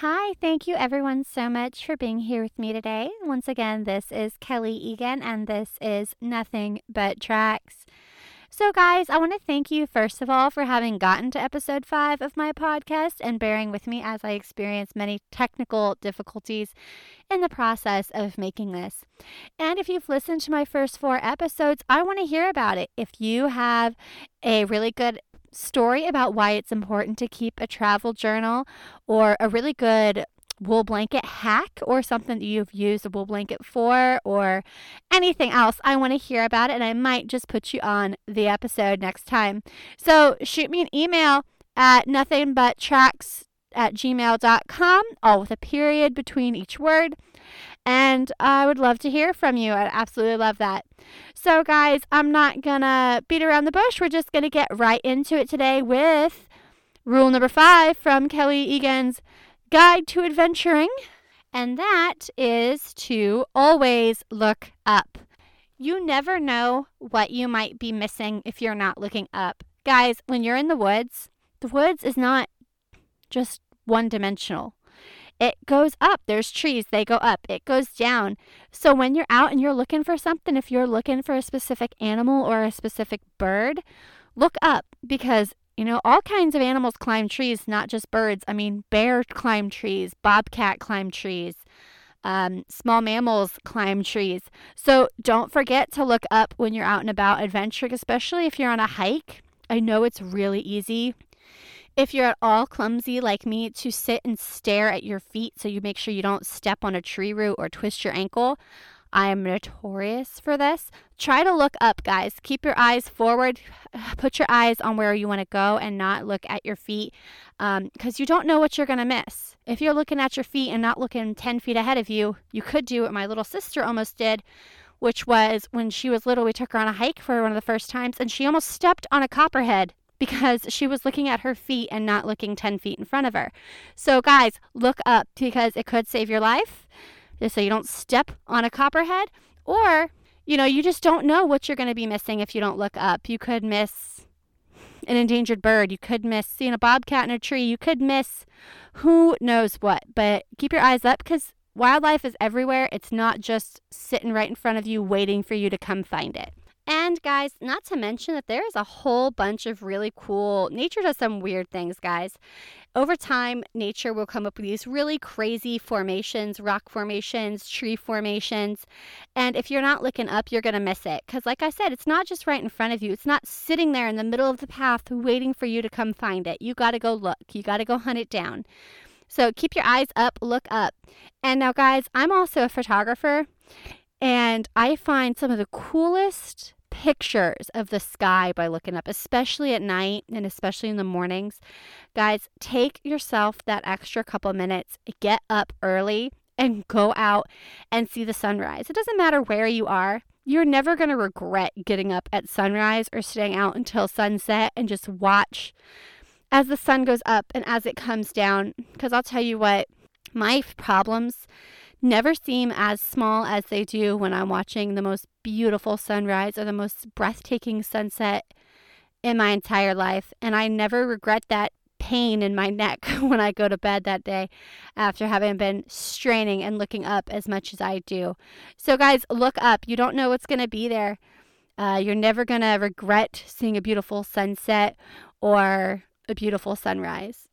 Hi, thank you everyone so much for being here with me today. Once again, this is Kelly Egan, and this is Nothing But Tracks. So, guys, I want to thank you first of all for having gotten to episode five of my podcast and bearing with me as I experience many technical difficulties in the process of making this. And if you've listened to my first four episodes, I want to hear about it. If you have a really good story about why it's important to keep a travel journal or a really good wool blanket hack or something that you've used a wool blanket for or anything else, I want to hear about it and I might just put you on the episode next time. So shoot me an email at nothingbuttracks at gmail.com, all with a period between each word. And I would love to hear from you. I'd absolutely love that. So, guys, I'm not to beat around the bush. We're just to get right into it today with rule number five from Kelly Egan's Guide to Adventuring. And that is to always look up. You never know what you might be missing if you're not looking up. Guys, when you're in the woods, the woods is not just one dimensional. It goes up. There's trees, they go up. It goes down. So when you're out and you're looking for something, if you're looking for a specific animal or a specific bird, look up because you know, all kinds of animals climb trees, not just birds. I mean, bear climb trees, bobcat climb trees, um, small mammals climb trees. So don't forget to look up when you're out and about adventuring, especially if you're on a hike. I know it's really easy if you're at all clumsy like me, to sit and stare at your feet so you make sure you don't step on a tree root or twist your ankle. I am notorious for this. Try to look up, guys. Keep your eyes forward. Put your eyes on where you want to go and not look at your feet because um, you don't know what you're going to miss. If you're looking at your feet and not looking 10 feet ahead of you, you could do what my little sister almost did, which was when she was little, we took her on a hike for one of the first times and she almost stepped on a copperhead because she was looking at her feet and not looking 10 feet in front of her. So, guys, look up because it could save your life. Just so you don't step on a copperhead. Or you know you just don't know what you're going to be missing if you don't look up. You could miss an endangered bird. You could miss seeing a bobcat in a tree. You could miss who knows what. But keep your eyes up because wildlife is everywhere. It's not just sitting right in front of you waiting for you to come find it and guys, not to mention that there is a whole bunch of really cool, nature does some weird things, guys. Over time, nature will come up with these really crazy formations, rock formations, tree formations. And if you're not looking up, you're going to miss it. Because, like I said, it's not just right in front of you, it's not sitting there in the middle of the path waiting for you to come find it. You got to go look, you got to go hunt it down. So keep your eyes up, look up. And now, guys, I'm also a photographer. And I find some of the coolest pictures of the sky by looking up, especially at night and especially in the mornings. Guys, take yourself that extra couple minutes, get up early, and go out and see the sunrise. It doesn't matter where you are. You're never going to regret getting up at sunrise or staying out until sunset and just watch as the sun goes up and as it comes down. Because I'll tell you what, my problems never seem as small as they do when I'm watching the most beautiful sunrise or the most breathtaking sunset in my entire life. And I never regret that pain in my neck when I go to bed that day after having been straining and looking up as much as I do. So, guys, look up. You don't know what's going to be there. Uh, you're never going to regret seeing a beautiful sunset or a beautiful sunrise.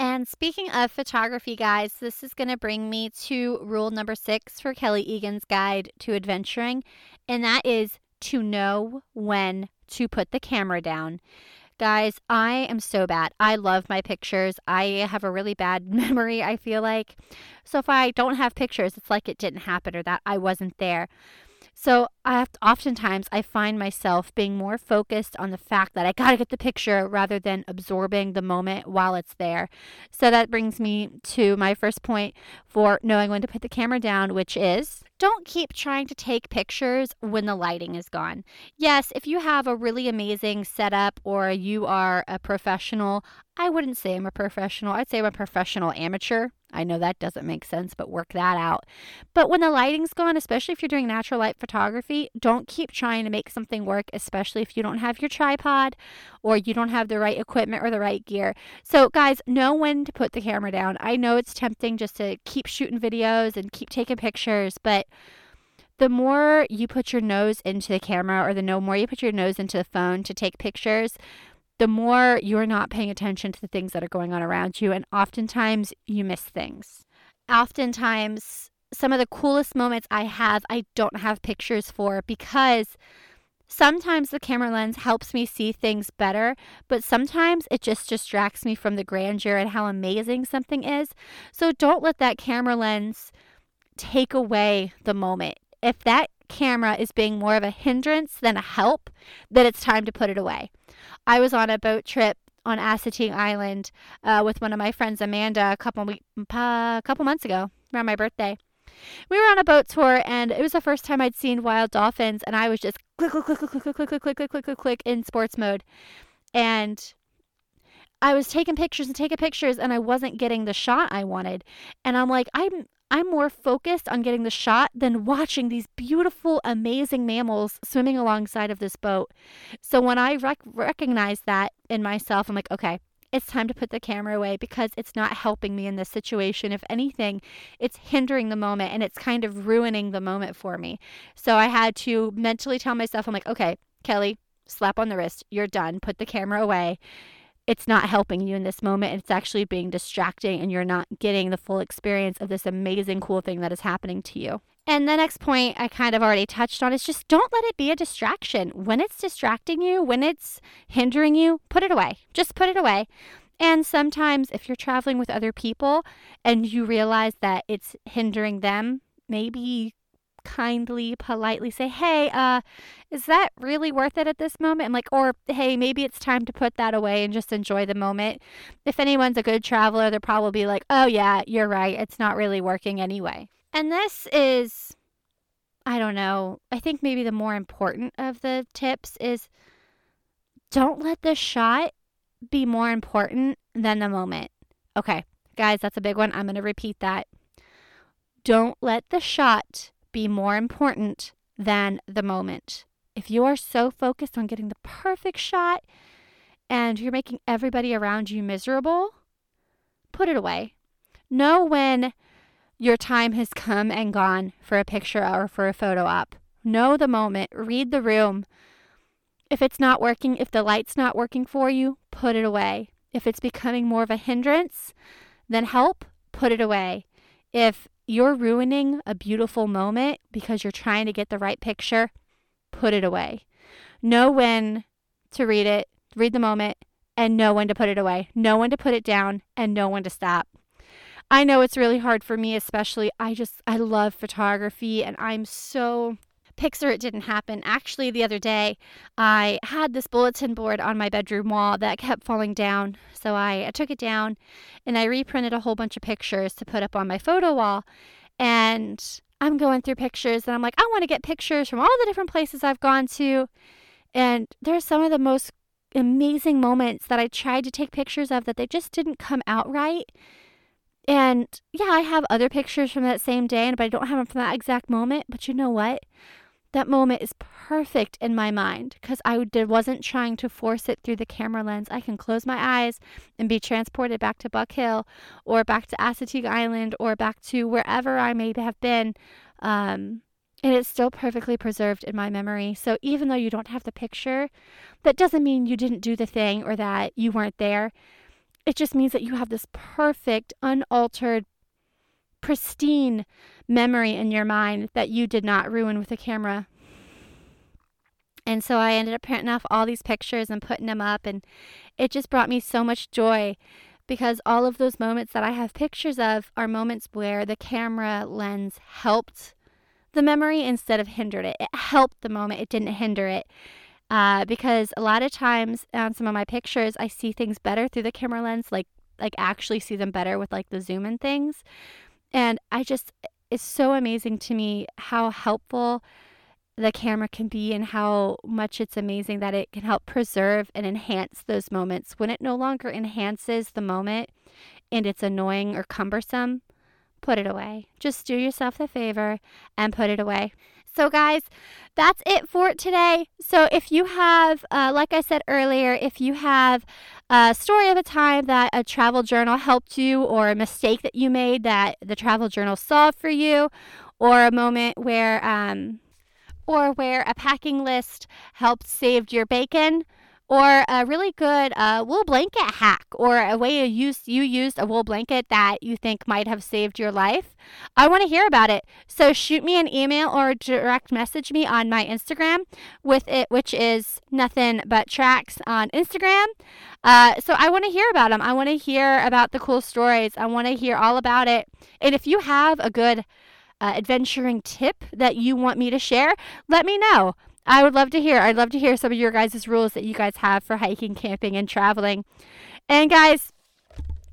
And speaking of photography, guys, this is going to bring me to rule number six for Kelly Egan's Guide to Adventuring, and that is to know when to put the camera down. Guys, I am so bad. I love my pictures. I have a really bad memory, I feel like. So if I don't have pictures, it's like it didn't happen or that I wasn't there. So I to, oftentimes I find myself being more focused on the fact that I got to get the picture rather than absorbing the moment while it's there. So that brings me to my first point for knowing when to put the camera down, which is don't keep trying to take pictures when the lighting is gone. Yes, if you have a really amazing setup or you are a professional, I wouldn't say I'm a professional. I'd say I'm a professional amateur. I know that doesn't make sense, but work that out. But when the lighting's gone, especially if you're doing natural light photography, don't keep trying to make something work, especially if you don't have your tripod or you don't have the right equipment or the right gear. So, guys, know when to put the camera down. I know it's tempting just to keep shooting videos and keep taking pictures, but the more you put your nose into the camera or the no more you put your nose into the phone to take pictures, the more you're not paying attention to the things that are going on around you. And oftentimes you miss things. Oftentimes, some of the coolest moments I have, I don't have pictures for because sometimes the camera lens helps me see things better, but sometimes it just distracts me from the grandeur and how amazing something is. So don't let that camera lens take away the moment. If that camera is being more of a hindrance than a help, then it's time to put it away. I was on a boat trip on Assateague Island uh, with one of my friends, Amanda, a couple week, uh, couple months ago, around my birthday. We were on a boat tour, and it was the first time I'd seen wild dolphins, and I was just click, click, click, click, click, click, click, click, click, click, click, click in sports mode, and I was taking pictures and taking pictures, and I wasn't getting the shot I wanted, and I'm like, I'm I'm more focused on getting the shot than watching these beautiful, amazing mammals swimming alongside of this boat. So when I rec- recognize that in myself, I'm like, okay, it's time to put the camera away because it's not helping me in this situation. If anything, it's hindering the moment and it's kind of ruining the moment for me. So I had to mentally tell myself, I'm like, okay, Kelly, slap on the wrist. You're done. Put the camera away it's not helping you in this moment. It's actually being distracting and you're not getting the full experience of this amazing, cool thing that is happening to you. And the next point I kind of already touched on is just don't let it be a distraction. When it's distracting you, when it's hindering you, put it away. Just put it away. And sometimes if you're traveling with other people and you realize that it's hindering them, maybe kindly, politely say, hey, uh, is that really worth it at this moment? I'm like, or hey, maybe it's time to put that away and just enjoy the moment. If anyone's a good traveler, they're probably be like, oh, yeah, you're right. It's not really working anyway. And this is, I don't know, I think maybe the more important of the tips is don't let the shot be more important than the moment. Okay, guys, that's a big one. I'm going to repeat that. Don't let the shot be more important than the moment. If you are so focused on getting the perfect shot and you're making everybody around you miserable, put it away. Know when your time has come and gone for a picture or for a photo op. Know the moment, read the room. If it's not working, if the light's not working for you, put it away. If it's becoming more of a hindrance, then help, put it away. If you're ruining a beautiful moment because you're trying to get the right picture, put it away. Know when to read it, read the moment, and know when to put it away. Know when to put it down and know when to stop. I know it's really hard for me, especially. I just, I love photography and I'm so Pixar, it didn't happen. Actually, the other day, I had this bulletin board on my bedroom wall that kept falling down. So I, I took it down and I reprinted a whole bunch of pictures to put up on my photo wall. And I'm going through pictures and I'm like, I want to get pictures from all the different places I've gone to. And there's some of the most amazing moments that I tried to take pictures of that they just didn't come out right. And yeah, I have other pictures from that same day, and but I don't have them from that exact moment. But you know what? That moment is perfect in my mind because I wasn't trying to force it through the camera lens. I can close my eyes and be transported back to Buck Hill or back to Assateague Island or back to wherever I may have been. Um, and it's still perfectly preserved in my memory. So even though you don't have the picture, that doesn't mean you didn't do the thing or that you weren't there. It just means that you have this perfect, unaltered, pristine memory in your mind that you did not ruin with a camera. And so I ended up printing off all these pictures and putting them up, and it just brought me so much joy because all of those moments that I have pictures of are moments where the camera lens helped the memory instead of hindered it. It helped the moment, it didn't hinder it. Uh, because a lot of times on some of my pictures, I see things better through the camera lens, like like actually see them better with like the zoom and things. And I just is so amazing to me how helpful the camera can be and how much it's amazing that it can help preserve and enhance those moments. When it no longer enhances the moment and it's annoying or cumbersome, put it away. Just do yourself the favor and put it away. So, guys, that's it for today. So, if you have, uh, like I said earlier, if you have a story of a time that a travel journal helped you, or a mistake that you made that the travel journal solved for you, or a moment where, um, or where a packing list helped saved your bacon, or a really good uh, wool blanket hack or a way you used, you used a wool blanket that you think might have saved your life, I want to hear about it. So shoot me an email or direct message me on my Instagram with it, which is nothing but tracks on Instagram. Uh, so I want to hear about them. I want to hear about the cool stories. I want to hear all about it. And if you have a good uh, adventuring tip that you want me to share, let me know. I would love to hear. I'd love to hear some of your guys' rules that you guys have for hiking, camping, and traveling. And guys,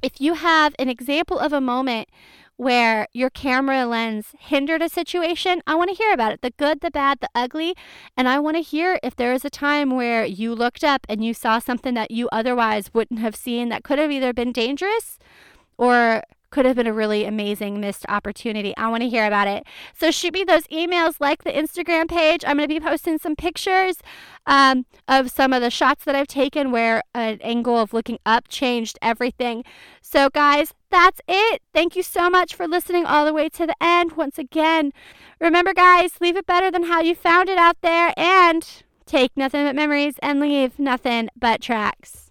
if you have an example of a moment where your camera lens hindered a situation, I want to hear about it the good, the bad, the ugly. And I want to hear if there was a time where you looked up and you saw something that you otherwise wouldn't have seen that could have either been dangerous or could have been a really amazing missed opportunity. I want to hear about it. So shoot me those emails, like the Instagram page. I'm going to be posting some pictures um, of some of the shots that I've taken where an angle of looking up changed everything. So, guys, that's it. Thank you so much for listening all the way to the end. Once again, remember, guys, leave it better than how you found it out there and take nothing but memories and leave nothing but tracks.